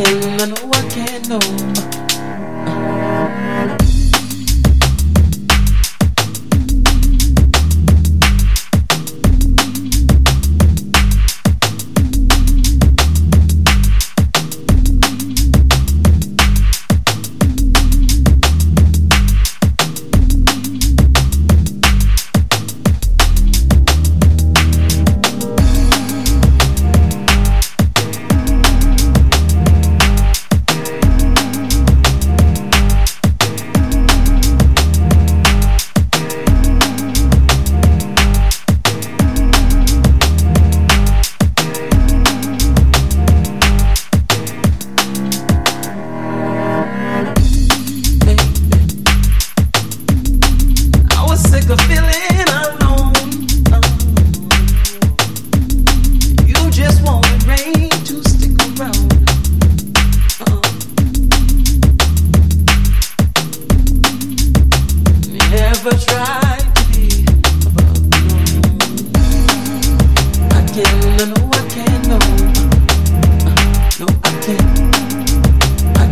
I know I can't hold.